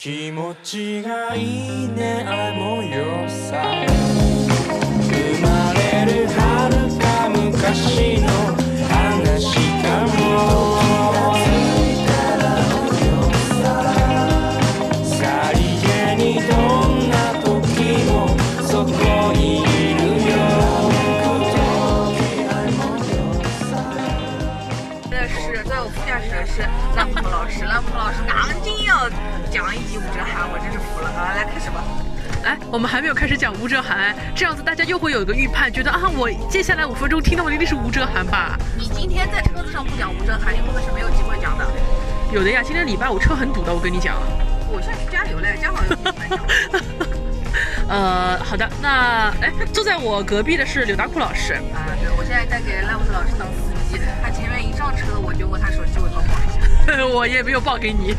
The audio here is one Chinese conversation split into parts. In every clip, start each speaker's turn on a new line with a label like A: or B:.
A: 気持ちがいいねあの夜さ。
B: 哎，我们还没有开始讲吴哲涵，这样子大家又会有一个预判，觉得啊，我接下来五分钟听到的一定是吴哲涵吧？
C: 你今天在车子上不讲吴哲涵，你后面是没有机会讲的。
B: 有的呀，今天礼拜五车很堵的，我跟你讲。
C: 我现在去加油嘞，加好。
B: 呃，好的，那哎，坐在我隔壁的是刘大库老师。
C: 啊，对，我现在在给赖木头老师当司机，他前面一上车我就问他手机尾帮报一下。
B: 我也没有报给你。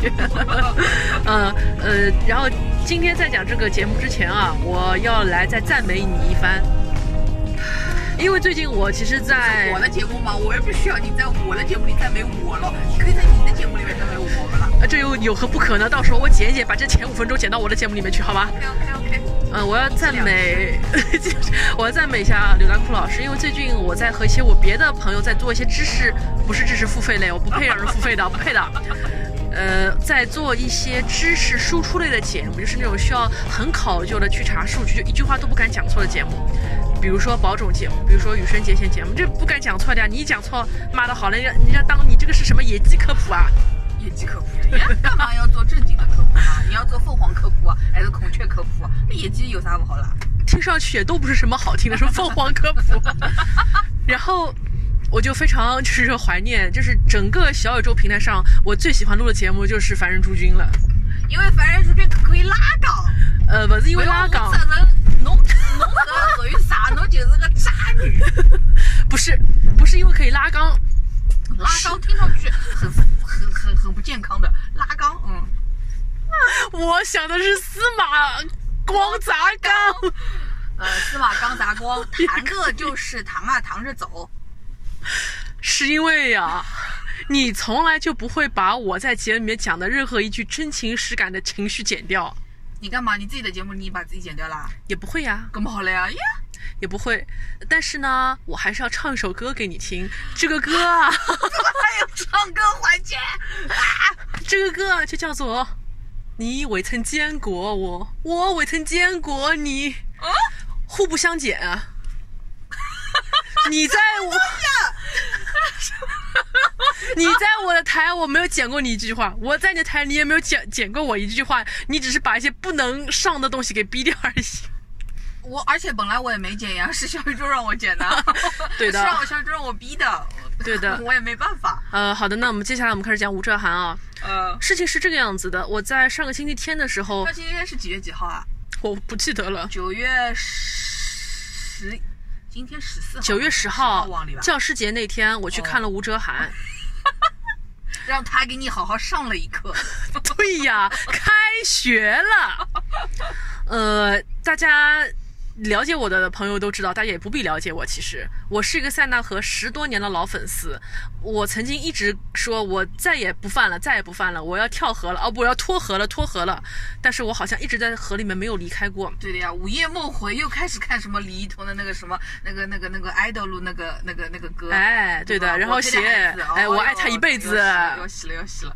B: 呃 呃，然后今天在讲这个节目之前啊，我要来再赞美你一番，因为最近我其实在
C: 我的节目嘛，我又不需要你在我的节目里赞美我了，你可以在你的节目里面赞美我。
B: 这又有何不可呢？到时候我剪一剪，把这前五分钟剪到我的节目里面去，好吧
C: ？OK OK OK，
B: 嗯，我要赞美，我要赞美一下刘大库老师，因为最近我在和一些我别的朋友在做一些知识，不是知识付费类，我不配让人付费的，不配的。呃，在做一些知识输出类的节目，就是那种需要很考究的去查数据，就一句话都不敢讲错的节目。比如说保种节目，比如说羽生结弦节目，这不敢讲错的呀。你一讲错，妈的好了，人家人家当你这个是什么野鸡科普啊？
C: 业绩科普，人家干嘛要做正经的科普啊？你要做凤凰科普啊，还是孔雀科普啊？那野鸡有啥不好啦？
B: 听上去也都不是什么好听的，什么凤凰科普。然后我就非常就是说怀念，就是整个小宇宙平台上我最喜欢录的节目就是《凡人诸君》了。
C: 因为凡人诸君可以拉杠，
B: 呃，不是因为拉
C: 杠，
B: 杠，
C: 侬侬搿属于啥？侬就是个渣女。
B: 不是不是因为可以拉杠，
C: 拉杠听上去很很很很不健康的拉缸，嗯，
B: 我想的是司马光砸缸。
C: 呃，司马缸砸光，弹个就是弹啊，弹着走。
B: 是因为呀、你从来就不会把我在节目里面讲的任何一句真情实感的情绪剪掉，
C: 你干嘛？你自己的节目你把自己剪掉啦？
B: 也不会呀、
C: 干嘛好了呀？呀，
B: 也不会。但是呢，我还是要唱一首歌给你听。这个歌啊，
C: 唱歌环节？
B: 这个歌啊就叫做《你未曾见过我，我未曾见过你》，互不相减啊。你在我，你在我的台，我没有剪过你一句话；我在你的台，你也没有剪剪过我一句话。你只是把一些不能上的东西给逼掉而已。
C: 我而且本来我也没剪呀，是小宇宙让我剪的，
B: 对的
C: 是让我小宇宙让我逼的，
B: 对的
C: 我也没办法。
B: 呃，好的，那我们接下来我们开始讲吴哲涵啊。
C: 呃，
B: 事情是这个样子的，我在上个星期天的时候
C: 上星期天是几月几号啊？
B: 我不记得了，
C: 九月十，今天十四号，
B: 九月十号教师节那天，我去看了吴哲涵。
C: 让他给你好好上了一课。
B: 对呀，开学了。呃，大家了解我的朋友都知道，大家也不必了解我。其实我是一个塞纳河十多年的老粉丝。我曾经一直说，我再也不犯了，再也不犯了，我要跳河了，哦，不，我要脱河了，脱河了。但是我好像一直在河里面没有离开过。
C: 对的呀，午夜梦回又开始看什么李一桐的那个什么那个那个那个 idol 那个那个那个歌，
B: 哎，对的，然后写，哎，
C: 哦
B: 我爱他一辈子。
C: 要洗了要洗了。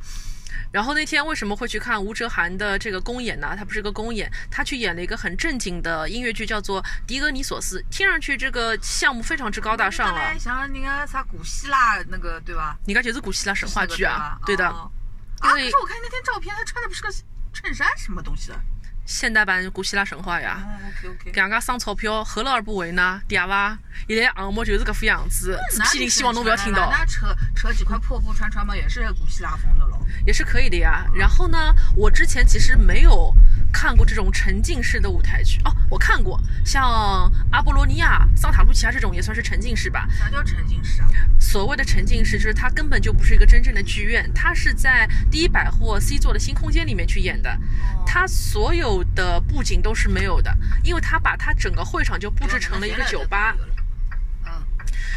B: 然后那天为什么会去看吴哲涵的这个公演呢？他不是个公演，他去演了一个很正经的音乐剧，叫做《狄格尼索斯》。听上去这个项目非常之高大上啊了。
C: 像那个啥古希腊那个对吧？
B: 你看就是古希腊神话剧啊，对的。
C: 哦啊，可
B: 因为
C: 是我看那天照片，他穿的不是个衬衫什么东西的。
B: 现代版古希腊神话呀。
C: 哦，OK OK。
B: 家省钞票，何乐而不为呢？对吧？现在项目就是这副样子，此批评希望侬不要听到。
C: 那扯扯几块破布穿穿嘛，也是古希腊风的咯。
B: 也是可以的呀。然后呢，我之前其实没有看过这种沉浸式的舞台剧哦，我看过，像阿波罗尼亚、桑塔露琪亚这种也算是沉浸式吧。
C: 啥叫沉浸式啊？
B: 所谓的沉浸式，就是它根本就不是一个真正的剧院，它是在第一百货 C 座的新空间里面去演的，它所有的布景都是没有的，因为它把它整个会场就布置成了一个酒吧。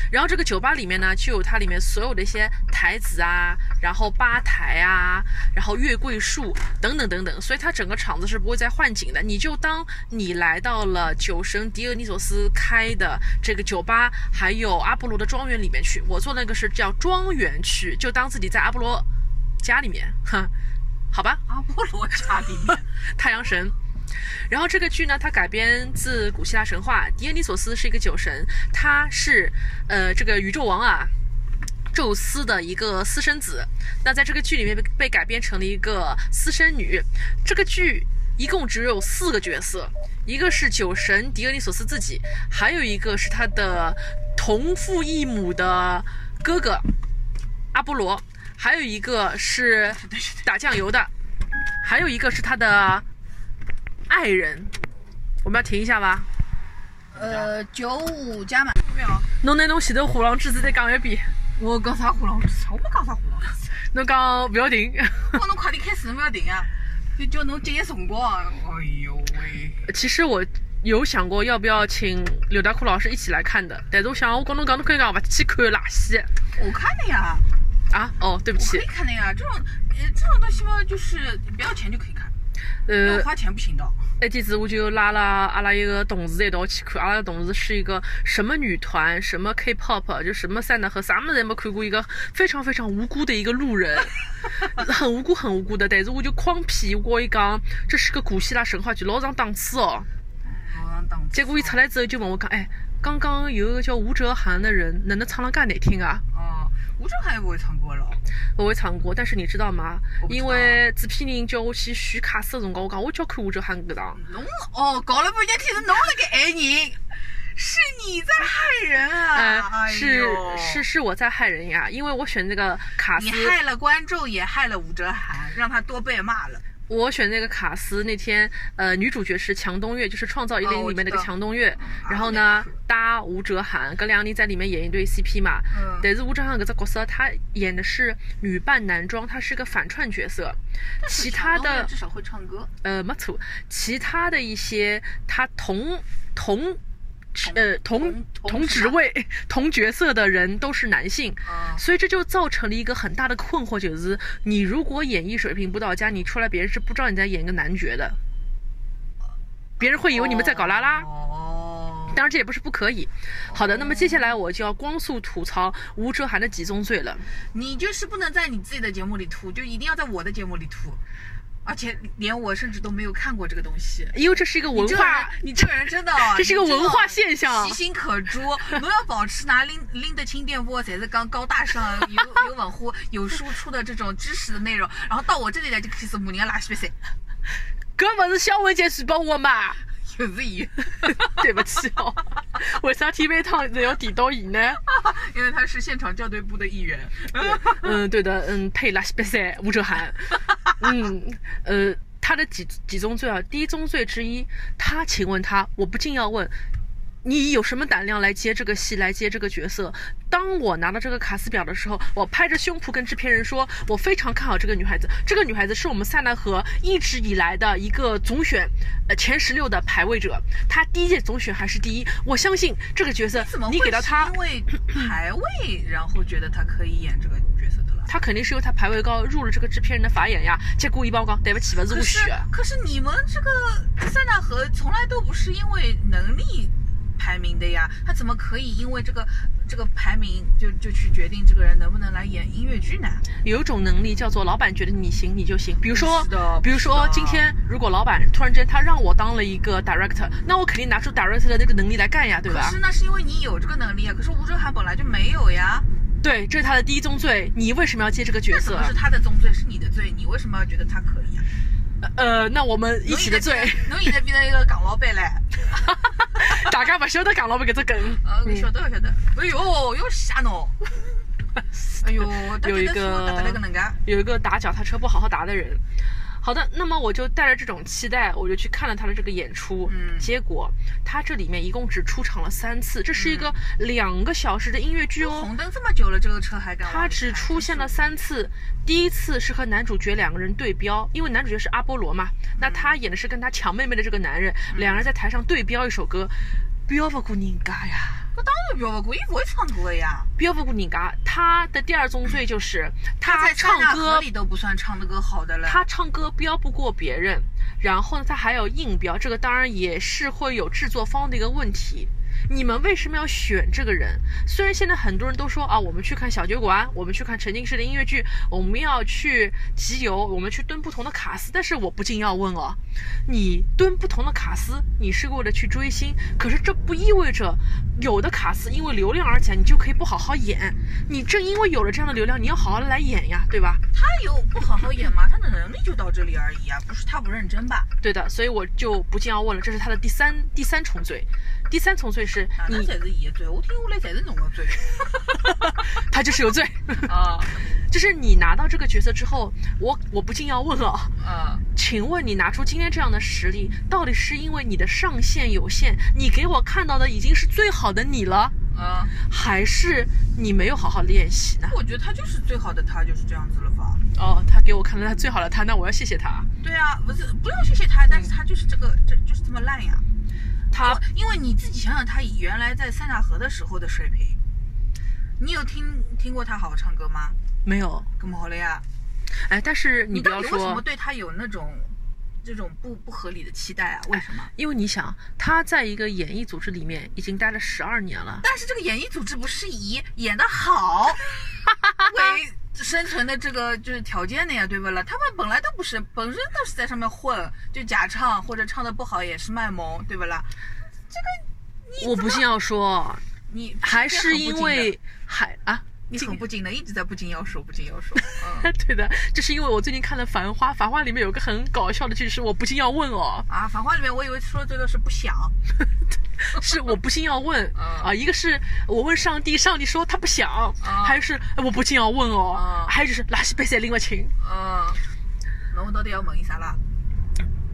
C: 嗯，
B: 然后这个酒吧里面呢，就有它里面所有的一些台子啊，然后吧台啊，然后月桂树等等等等，所以它整个场子是不会再换景的。你就当你来到了酒神狄俄尼索斯开的这个酒吧，还有阿波罗的庄园里面去。我做那个是叫庄园区，就当自己在阿波罗家里面，哼，好吧。
C: 阿波罗家里面，
B: 太阳神。然后这个剧呢，它改编自古希腊神话，狄俄尼索斯是一个酒神，他是呃这个宇宙王啊，宙斯的一个私生子。那在这个剧里面被被改编成了一个私生女。这个剧一共只有四个角色，一个是酒神狄俄尼索斯自己，还有一个是他的同父异母的哥哥阿波罗，还有一个是打酱油的，还有一个是他的爱人。我们要停一下吧。
C: 呃，九五加满没有？
B: 侬拿侬前头虎狼之子再讲一遍，
C: 我讲啥虎狼之我没讲啥虎狼之词，
B: 侬讲不要停。
C: 我侬快点开始，侬不要停啊！就叫侬节约辰光啊！哎呦喂！
B: 其实我有想过要不要请刘大库老师一起来看的，但是我想我跟侬讲，侬可以讲勿去看垃圾
C: 我看的呀，
B: 啊。哦，对不起
C: 我可以，看的呀。这种呃这种东西嘛，就是不要钱就可以看，
B: 呃，
C: 花钱不行的。
B: 那天子我就拉了阿拉一个同事一道去看，阿拉个同事是一个什么女团，什么 K-pop，就什么塞纳河，啥么子也没看过，一个非常非常无辜的一个路人，很无辜很无辜的。但是我就诓骗我一讲，这是个古希腊神话剧，老上档次哦。
C: 老上档次
B: 结果一出来之后就问我讲，哎，刚刚有一个叫吴哲涵的人，哪能唱了介难听啊？
C: 哦，吴哲涵也不会唱歌了。
B: 我会唱歌，但是你知道吗因为制片人叫我去选卡斯的辰光，我讲我就要看吴哲涵搿场。
C: 侬哦，搞了半天听是侬那个爱人，是你在害人啊！
B: 是
C: 呦
B: 是是我在害人呀，因为我选这个卡斯
C: 你，害了观众，也害了吴哲涵，让他多被骂了。
B: 我选那个卡斯那天，呃，女主角是强东月，就是《创造一零里面那个强东月，
C: 啊
B: 然后呢搭吴哲涵，跟两个人在里面演一对 CP 嘛。
C: 嗯
B: 但是吴哲涵搿只角色，他演的是女扮男装，他是个反串角色。其他的
C: 至少会唱歌。
B: 呃，没错，其他的一些他同同呃同
C: 同
B: 职位、同角色的人都是男性，
C: 啊
B: 所以这就造成了一个很大的困惑，就是你如果演艺水平不到家，你出来别人是不知道你在演一个男角的，别人会以为你们在搞拉拉。
C: 哦，
B: 当然，这也不是不可以。好的，那么接下来我就要光速吐槽吴哲涵的几宗罪了。
C: 你就是不能在你自己的节目里吐，就一定要在我的节目里吐，而且连我甚至都没有看过这个东西。
B: 因为这是一个文化，
C: 你这个人真的啊，
B: 这是一个文化现象
C: 其心可诛。侬要保持拿拎拎得清电波，才是刚高大上、有有文化、有输出的这种知识的内容，然后到我这里来就开始骂人家垃圾比赛，
B: 搿不是肖文杰举报我嘛？
C: 就是伊，
B: 对不起哦，为啥体每趟都要提到伊呢？
C: 因为他是现场校对部的一员。
B: 嗯，对的，嗯，配拉西比赛吴哲涵，嗯，呃，他的几几宗罪啊？第一宗罪之一，他，请问他，我不禁要问。你有什么胆量来接这个戏，来接这个角色？当我拿到这个卡斯表的时候，我拍着胸脯跟制片人说，我非常看好这个女孩子。这个女孩子是我们塞纳河一直以来的一个总选，呃前十六的排位者。她第一届总选还是第一，我相信这个角色你给到她
C: 因，为排位，然后觉得她可以演这个角色的了？
B: 她肯定是因为她排位高，入了这个制片人的法眼呀。结果一帮我讲，对不起，不是我选。
C: 可是你们这个塞纳河从来都不是因为能力排名的呀，他怎么可以因为这个这个排名就就去决定这个人能不能来演音乐剧呢？
B: 有一种能力叫做老板觉得你行你就行，比如说，比如说今天如果老板突然间他让我当了一个 director，那我肯定拿出 director 的那个能力来干呀，对吧
C: 可是？那是因为你有这个能力啊，可是吴哲涵本来就没有呀，
B: 对，这是他的第一宗罪。你为什么要接这个角色
C: 那怎么？是他的宗罪，是你的罪？你为什么要觉得他可以啊？
B: 呃，那我们一起的罪，
C: 侬现在变成一个港老板嘞？
B: 大家不晓得港老板搿只梗。
C: 呃，晓得晓得。哎呦，又吓侬！哎呦，
B: 有一个。有一个打脚踏车不好好打的人。好的，那么我就带着这种期待，我就去看了他的这个演出。
C: 嗯
B: 结果他这里面一共只出场了三次，这是一个两个小时的音乐剧哦。
C: 红灯这么久了，这个车还敢？
B: 他只出现了三次，第一次是和男主角两个人对标，因为男主角是阿波罗嘛，那他演的是跟他抢妹妹的这个男人，两人在台上对标一首歌，标不过人家呀。
C: 搿当然飙不过，伊勿会唱歌呀。
B: 飙不过人家。他的第二宗罪就是他
C: 在
B: 唱歌
C: 里都不算唱的歌好的了。
B: 他唱歌飙不过别人，然后呢，他还有硬飙，这个当然也是会有制作方的一个问题。你们为什么要选这个人？虽然现在很多人都说啊，我们去看小酒馆，我们去看沉浸式的音乐剧，我们要去集邮，我们去蹲不同的卡司，但是我不禁要问哦，你蹲不同的卡司，你是为了去追星，可是这不意味着有的卡司因为流量而起来，你就可以不好好演。你正因为有了这样的流量，你要好好的来演呀，对吧？
C: 他有不好好演吗？他的能力就到这里而已啊，不是他不认真吧？
B: 对的，所以我就不禁要问了，这是他的第三第三重罪。第三重罪是你
C: 才是伊的罪，我听下来才是侬的罪。
B: 他就是有罪，
C: 啊
B: 就是你拿到这个角色之后，我我不禁要问了，
C: 啊，
B: 请问你拿出今天这样的实力，到底是因为你的上限有限，你给我看到的已经是最好的你了，
C: 啊，
B: 还是你没有好好练习呢？
C: 我觉得他就是最好的他，就是这样子了吧？
B: 哦，他给我看到他最好的他，那我要谢谢他。
C: 对啊，不是不用谢谢他，但是他就是这个，这就是这么烂呀。
B: 他
C: 因为你自己想想，他原来在塞纳河的时候的水平，你有听听过他好好唱歌吗？
B: 没有，
C: 咁么好了呀，
B: 哎，但是你不要
C: 到底为什么，对他有那种这种不不合理的期待啊？为什么？
B: 因为你想，他在一个演艺组织里面已经待了十二年了，
C: 但是这个演艺组织不是以演的好 为生存的这个就是条件的呀，对不啦？他们本来都不是，本身都是在上面混，就假唱或者唱的不好也是卖萌，对不啦？这个你
B: 我不信要说，
C: 你
B: 还是因为还啊。
C: 你很不禁的，一直在不禁要说，不禁要说。嗯
B: 对的，这是因为我最近看了《繁花》，《繁花》里面有个很搞笑的句是我不禁要问哦，
C: 啊，繁花里面我以为说的最多是不想，
B: 是我不禁要问
C: 嗯
B: 啊，一个是我问上帝，上帝说他不想，还有是哎我不禁要问哦
C: 嗯，
B: 还有就是拉西贝塞拎不清，
C: 嗯，那我到底要问伊啥啦？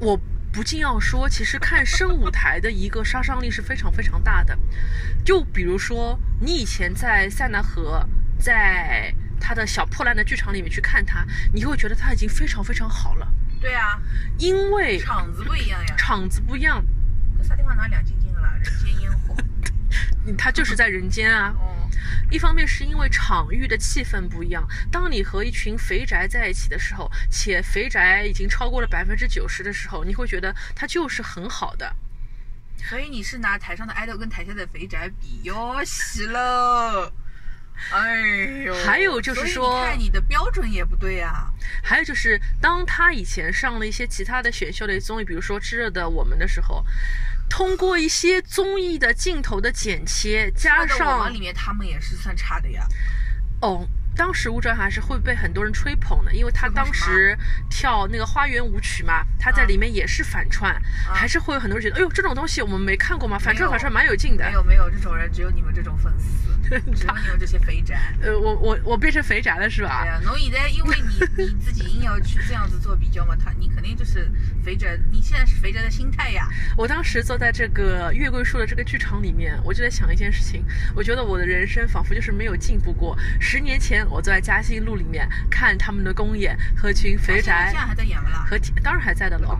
B: 我不禁要说，其实看生舞台的一个杀伤力是非常非常大的。就比如说，你以前在塞纳河，在他的小破烂的剧场里面去看他，你会觉得他已经非常非常好了，
C: 对啊，
B: 因为
C: 场子不一样呀。
B: 场子不一样，
C: 搿啥地方拿两晶晶的啦？人间烟火。
B: 嗯 他就是在人间啊。
C: 哦，
B: 一方面是因为场域的气氛不一样，当你和一群肥宅在一起的时候，且肥宅已经超过了百分之九十的时候，你会觉得他就是很好的。
C: 所以你是拿台上的爱豆跟台下的肥宅比哟，西了。哎呦，
B: 还有就是说
C: 你看你的标准也不对啊。
B: 还有就是，当他以前上了一些其他的选秀类综艺，比如说《炙热的我们》的时候，通过一些综艺的镜头的剪切，加上
C: 们里面他们也是算差的呀。
B: 哦，当时吴哲还是会被很多人吹捧的，因为他当时跳那个花园舞曲嘛，他在里面也是反串，还是会有很多人觉得，哎呦，这种东西我们没看过吗？反串反串蛮有劲的
C: 没。有没有这种人，只有你们这种粉丝，只有你们这些肥宅。
B: 呃，我我我变成肥宅了是吧
C: 对？呀、侬现在因为你 你自己硬要去这样子做比较嘛，他你肯定就是肥宅，你现在是肥宅的心态呀。
B: 我当时坐在这个月桂树的这个剧场里面，我就在想一件事情，我觉得我的人生仿佛就是没有进步过。十年前我坐在嘉兴路里面看他们的公演，和一群肥
C: 现在
B: 宅
C: 还在演不啦？
B: 和当然还在的了？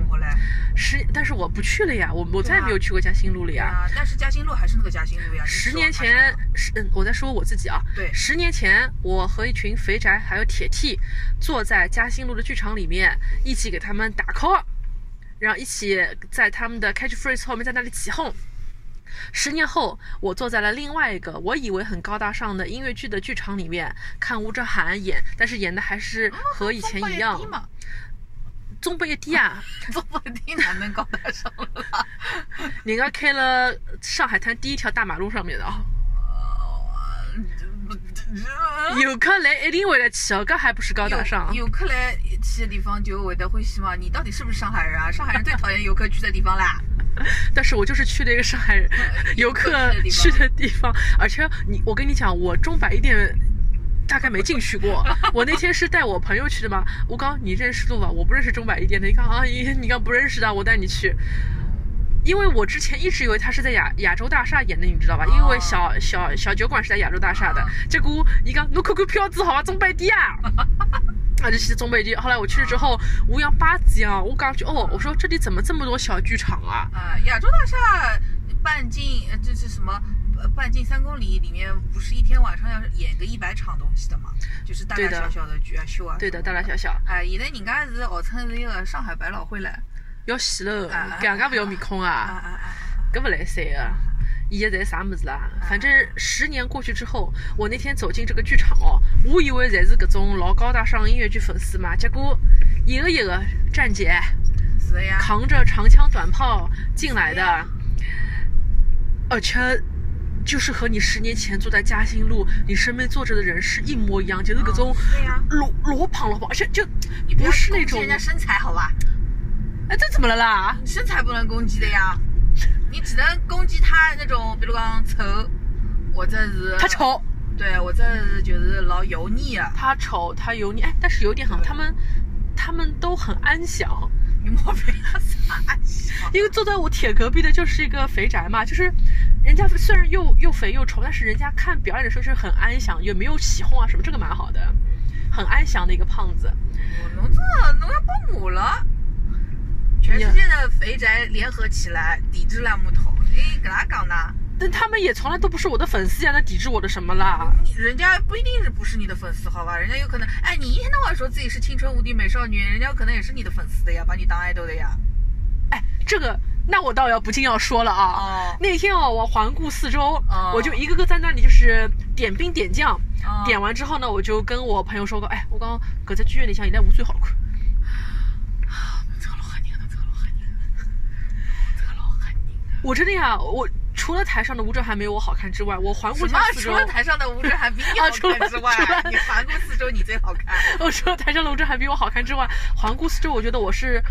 B: 十，但是我不去了呀，我我再也没有去过嘉兴路了呀。
C: 啊，但是嘉兴路还是那个嘉兴路呀。
B: 十年前嗯，我在说我自己啊。
C: 对
B: 十年前，我和一群肥宅还有铁 T 坐在嘉兴路的剧场里面，一起给他们打 call，然后一起在他们的 catchphrase 后面在那里起哄。十年后，我坐在了另外一个我以为很高大上的音乐剧的剧场里面看吴哲涵演，但是演的还是和以前一样
C: 中，嘛，
B: 中不一低啊！
C: 中不低哪能高大上了啦？
B: 人家开了上海滩第一条大马路上面的啊，游客来一定会来去哦，搿还不是高大上？
C: 游游客来去的地方就会得欢喜嘛？你到底是不是上海人啊？上海人最讨厌游客去的地方啦。
B: 但是我就是去了一个上海人 游客去的地方，而且你，我跟你讲，我中百一店大概没进去过。我那天是带我朋友去的嘛，吴刚你认识路吧？我不认识中百一店的，你看啊，你你刚不认识的，我带你去。因为我之前一直以为他是在亚亚洲大厦演的，你知道吧？因为小小小酒馆是在亚洲大厦的，结果你讲侬看看票子好吧，中百店啊。啊，就是中北地。后来我去了之后，乌泱吧子呀，我刚去哦，我说这里怎么这么多小剧场啊？
C: 啊，亚洲大厦半径呃这是什么？呃半径三公里里面不是一天晚上要演个一百场东西的嘛，就是大大小小的剧啊秀啊。
B: 对的，大大小。小
C: 哎，现在人家是号称是一个上海百老汇了。
B: 要死了
C: 啊，
B: 搿样介勿要面孔
C: 啊
B: 啊，
C: 啊啊！
B: 搿勿来三个。演的侪啥么子啦？反正十年过去之后，我那天走进这个剧场哦，我以为侪是搿种老高大上音乐剧粉丝嘛，结果一个一个站姐
C: 是呀。
B: 扛着长枪短炮进来的，而且就是和你十年前坐在嘉兴路你身边坐着的人是一模一样，就是搿种。罗罗胖罗胖，而且就
C: 你
B: 不是那种
C: 人家身材好吧？
B: 哎，这怎么了啦？
C: 身材不能攻击的呀，你只能攻击他那种，比如讲丑，或者是
B: 他，丑，
C: 对，我这是就是老油腻啊。
B: 他丑，他油腻，哎，但是有点好，他们他们都很安详。
C: 你莫非要傻笑？
B: 因为坐在我铁隔壁的就是一个肥宅嘛，就是人家虽然又又肥又丑，但是人家看表演的时候是很安详，也没有起哄啊什么，这个蛮好的，很安详的一个胖子。
C: 我侬这侬要帮我了。全世界的肥宅联合起来抵制烂木头，哎，搁哪讲呢？
B: 但他们也从来都不是我的粉丝呀，那抵制我的什么啦？
C: 人家不一定是不是你的粉丝，好吧？人家有可能，哎，你一天到晚说自己是青春无敌美少女，人家有可能也是你的粉丝的呀，把你当爱豆的呀。
B: 哎，这个那我倒要不禁要说了啊。
C: 哦
B: 那天哦，我环顾四周，
C: 哦
B: 我就一个个在那里就是点兵点将，
C: 哦
B: 点完之后呢，我就跟我朋友说过，哎，我刚刚搁在剧院里向现在我最好看。
C: 这个老吓人了，这个老吓人了，这个老吓人了。
B: 我真的呀，我除了台上的吴哲涵没有我好看之外，我环顾四周，
C: 除了台上的吴哲涵比你好看之外你环顾四周，你最好看。
B: 我除了台上的吴哲涵比我好看之外，环顾四周，我觉得我是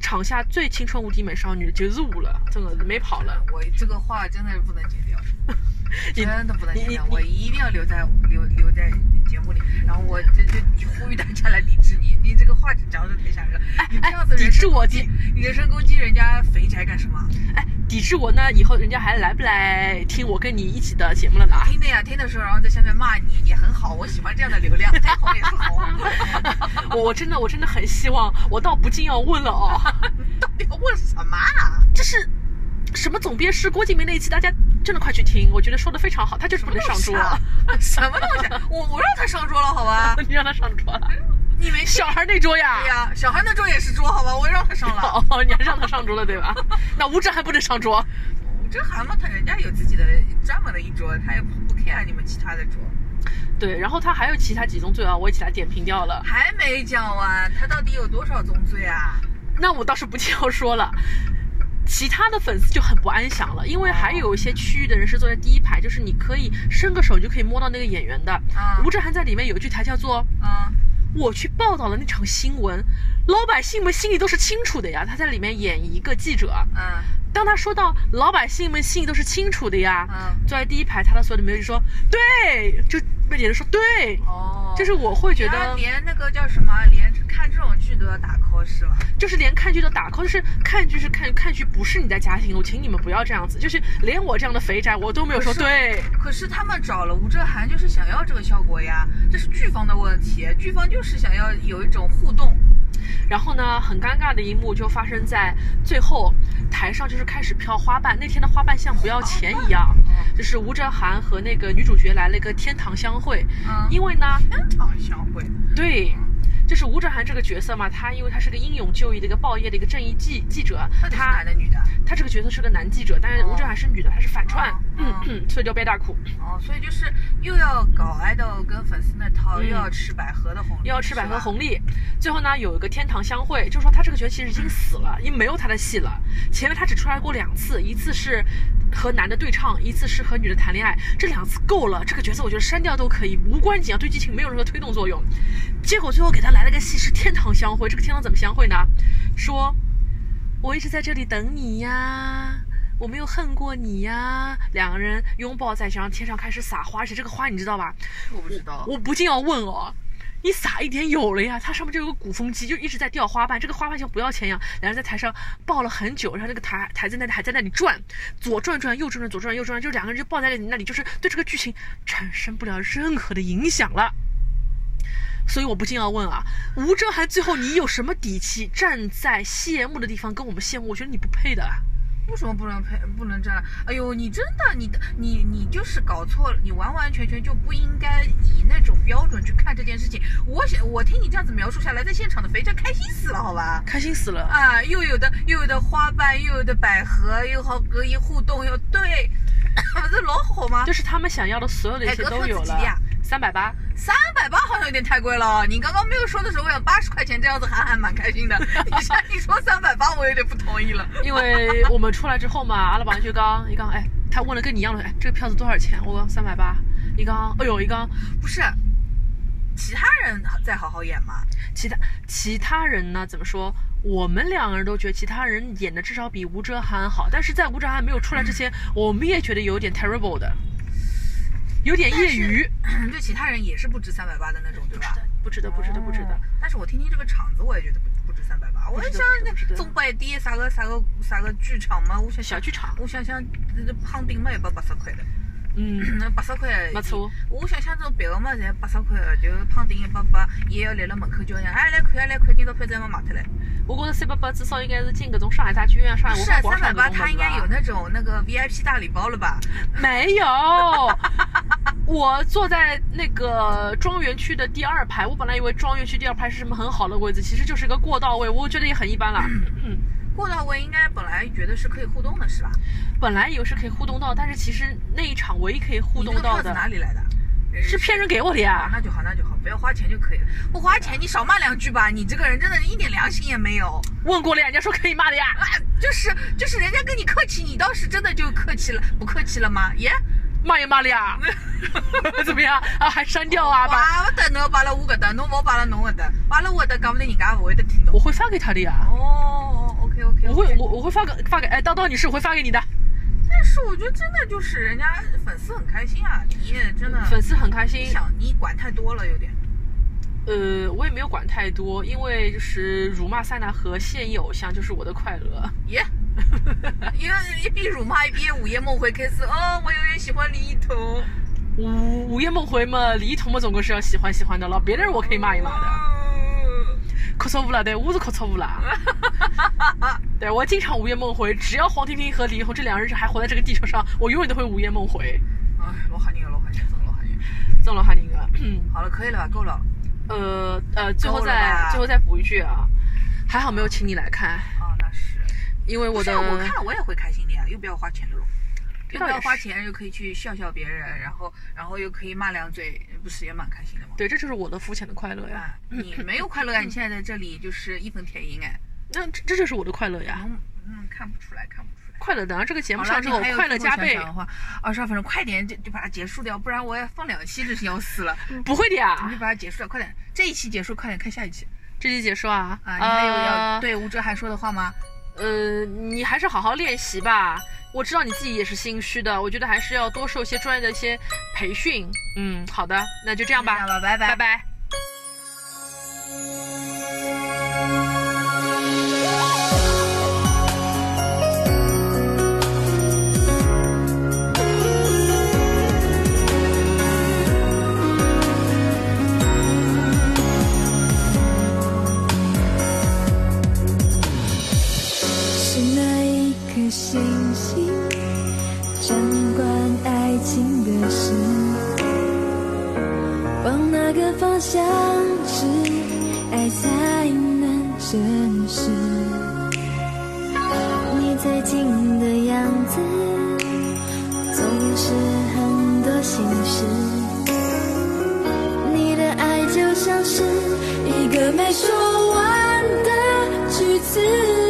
B: 场下最青春无敌美少女，就是我了，真的没跑了。
C: 我这个话真的是不能剪掉，
B: 你
C: 真的不能剪掉，
B: 你你
C: 我一定要留在留留在节目里。然后我这就呼吁大家来抵制你，你这个话讲的太吓人了。你这样子
B: 哎抵制我抵，
C: 你人身攻击人家肥宅干什么？
B: 哎，抵制我那，以后人家还来不来听我跟你一起的节目了呢？
C: 听的呀，听的时候，然后在下面骂你也很好，我喜欢这样的流量，再红也是红。
B: 我 我真的我真的很希望，我倒不禁要问了哦，
C: 到底要问什么啊？
B: 这是什么总编师郭敬明那一期，大家真的快去听，我觉得说的非常好，他就是不能上桌，
C: 啊？什么东西啊？我我让他上桌了，好吧？
B: 你让他上桌了，
C: 你没
B: 小孩那桌呀。
C: 对呀，小孩那桌也是桌，好吧？我也让他上了。
B: 哦，你还让他上桌了对吧？那吴哲还不能上桌。
C: 这蛤蟆他人家有自己的专门的一桌，他也不不 care 你们其他的桌。
B: 对，然后他还有其他几宗罪啊，我也给他点评掉了。
C: 还没讲完，他到底有多少宗罪啊？
B: 那我倒是不禁要说了，其他的粉丝就很不安详了，因为还有一些区域的人是坐在第一排，就是你可以伸个手就可以摸到那个演员的。
C: 啊
B: 吴志涵在里面有一句台叫做
C: 嗯，“
B: 我去报道了那场新闻”，老百姓们心里都是清楚的呀。他在里面演一个记者，
C: 嗯
B: 当他说到老百姓们心里都是清楚的呀，
C: 嗯，
B: 坐在第一排，他的所有的媒体说对，就被演员说对，
C: 哦，
B: 就是我会觉得
C: 连那个叫什么，连看这种剧都要打 call 是吧？
B: 就是连看剧都打 call，就是看剧是看看剧，不是你在家庭，我，请你们不要这样子。就是连我这样的肥宅，我都没有说对。
C: 可是他们找了吴哲涵，就是想要这个效果呀，这是剧方的问题，剧方就是想要有一种互动。
B: 然后呢，很尴尬的一幕就发生在最后，台上就是开始飘花瓣。那天的花瓣像不要钱一样，就是吴哲涵和那个女主角来了一个天堂相会。
C: 嗯，
B: 因为呢，
C: 天堂相会。
B: 对，就是吴哲涵这个角色嘛，他因为他是个英勇就义的一个报业的一个正义记记者，他
C: 男的女的？
B: 他这个角色是个男记者，但是吴哲涵是女的，她是反串，
C: 哦
B: 嗯嗯，所以就背大裤。
C: 哦，所以就是又要搞爱豆跟粉丝那套，
B: 嗯
C: 又要吃百合的红利，
B: 又要吃百合红利。最后呢，有一个天堂相会，就是说他这个角色其实已经死了，已经没有他的戏了。前面他只出来过两次，一次是和男的对唱，一次是和女的谈恋爱，这两次够了。这个角色我觉得删掉都可以，无关紧要，对剧情没有任何推动作用。结果最后给他来了个戏是天堂相会，这个天堂怎么相会呢？说我一直在这里等你呀。我没有恨过你呀，两个人拥抱在上天上开始撒花，而且这个花你知道吧？
C: 我不知道。
B: 我不禁要问哦，你撒一点有了呀？它上面就有个鼓风机，就一直在掉花瓣，这个花瓣像不要钱一样。两人在台上抱了很久，然后那个台台在那里还在那里转，左转转右转转左转右转，就两个人就抱在那里，那里就是对这个剧情产生不了任何的影响了。所以我不禁要问啊，吴哲涵最后你有什么底气站在谢幕的地方跟我们谢幕？我觉得你不配的。
C: 为什么不能配不能这样？哎呦，你真的，你的你你就是搞错了，你完完全全就不应该以那种标准去看这件事情。我想，我听你这样子描述下来，在现场的肥宅开心死了，好吧？
B: 开心死了。
C: 啊，又有的又有的花瓣，又有的百合，又好隔音互动，又对，不是老好吗？
B: 就是他们想要的所有的一切
C: 哎
B: 都有了三百八。
C: 三百八好像有点太贵了。你刚刚没有说的时候，我想八十块钱这样子还还蛮开心的。你现在一说三百八，我有点不同意了。
B: 因为我们出来之后嘛，阿拉伯就刚，一刚，哎，他问了跟你一样的，哎，这个票子多少钱？我刚三百八。一刚，哎呦，一刚，
C: 不是，其他人在好好演嘛。
B: 其他其他人呢？怎么说？我们两个人都觉得其他人演的至少比吴哲涵好，但是在吴哲涵没有出来之前，我们也觉得有点 terrible 的，有点业余。
C: 对其他人也是不值三百八的那种，对吧？
B: 不值得，不值得，不值得
C: 哦。但是我听听这个场子，我也觉得不不值三百八。我想那中百店啥个啥个啥个剧场嘛，我想想
B: 小剧场
C: 我想想，那胖丁嘛一百八十块的。
B: 嗯，
C: 那八十块
B: 没错。
C: 我想象中别个嘛才八十块，就胖丁一百八，也要立了门口叫人，哎来看啊来看，今朝票子还没卖脱嘞。
B: 我觉着三百八至少应该是进搿种上海大剧院、上海
C: 是
B: 文化广
C: 三百八，他应该有那种那个 VIP 大礼包了吧？
B: 没有，我坐在那个庄园区的第二排，我本来以为庄园区第二排是什么很好的位置，其实就是个过道位，我觉得也很一般啦。嗯，
C: 过道位应该本来觉得是可以互动的，是吧？
B: 本来以为是可以互动到，但是其实那一场唯一可以互动到的
C: 哪里来的？
B: 是骗人给我的
C: 啊，
B: 呀。
C: 那就好，那就好，不要花钱就可以了。不花钱，你少骂两句吧。你这个人真的一点良心也没有
B: 问过了呀，人家说可以骂的呀。
C: 啊！就是就是，人家跟你客气，你倒是真的就客气了，不客气了吗？耶，
B: 骂也骂了呀。怎么样啊？还删掉啊？把
C: 巴不得侬摆了我搿搭，侬勿摆了侬搿搭，摆了我搿搭，讲不定人家也勿会得听到
B: 我。会发给他的呀。
C: 哦，OK OK，
B: 我会我我会发给发给哎，叨叨女士，我会发给你的。
C: 但是我觉得真的就是人家粉丝很开心啊，你也真的
B: 粉丝很开心
C: 你。想你管太多了，有点。
B: 呃，我也没有管太多，因为就是辱骂塞纳河现役偶像就是我的快乐。
C: 耶，因为一边辱骂一边午夜梦回开始，哦，我有点喜欢李一桐。
B: 午午夜梦回嘛，李一桐嘛，总归是要喜欢喜欢的了，别的人我可以骂一骂的。
C: 嗯
B: 哭错误了，对，我是哭错误了。对我经常午夜梦回，只要黄婷婷和李易峰这两人还活在这个地球上，我永远都会午夜梦回。
C: 哎，老吓人了，老吓人，真的老吓人。
B: 这种哈宁个，嗯
C: 好了，可以了吧？够了。
B: 呃呃，最后再最后再补一句啊，还好没有请你来看，
C: 啊，那是。
B: 因为我的
C: 我看了我也会开心的呀，又不要花钱的喽。又不要
B: 这倒
C: 花钱，又可以去笑笑别人，然后然后又可以骂两嘴，不是也蛮开心的吗？
B: 对，这就是我的肤浅的快乐呀。
C: 啊，你没有快乐啊！你现在在这里就是义愤填膺哎，
B: 那这这就是我的快乐呀，
C: 嗯嗯，看不出来，看不出来。
B: 快乐。等到这个节目，上之后，快乐加倍。
C: 的话，二十二分钟，快点就就把它结束掉，不然我要放两期，这是要死了。
B: 不会的呀
C: 你就，把它结束掉，快点！这一期结束，快点看下一期
B: 这期结束啊。
C: 啊！你还有要
B: 呃
C: 对吴哲涵说的话吗？
B: 呃，你还是好好练习吧。我知道你自己也是心虚的，我觉得还是要多受一些专业的一些培训。嗯，好的，那就这样吧，
C: 这样吧，拜拜
B: 拜拜。
D: 是哪一颗星星掌管爱情的事？往哪个方向指，爱才能真实？你最近的样子，总是很多心事。你的爱就像是一个没说完的句子。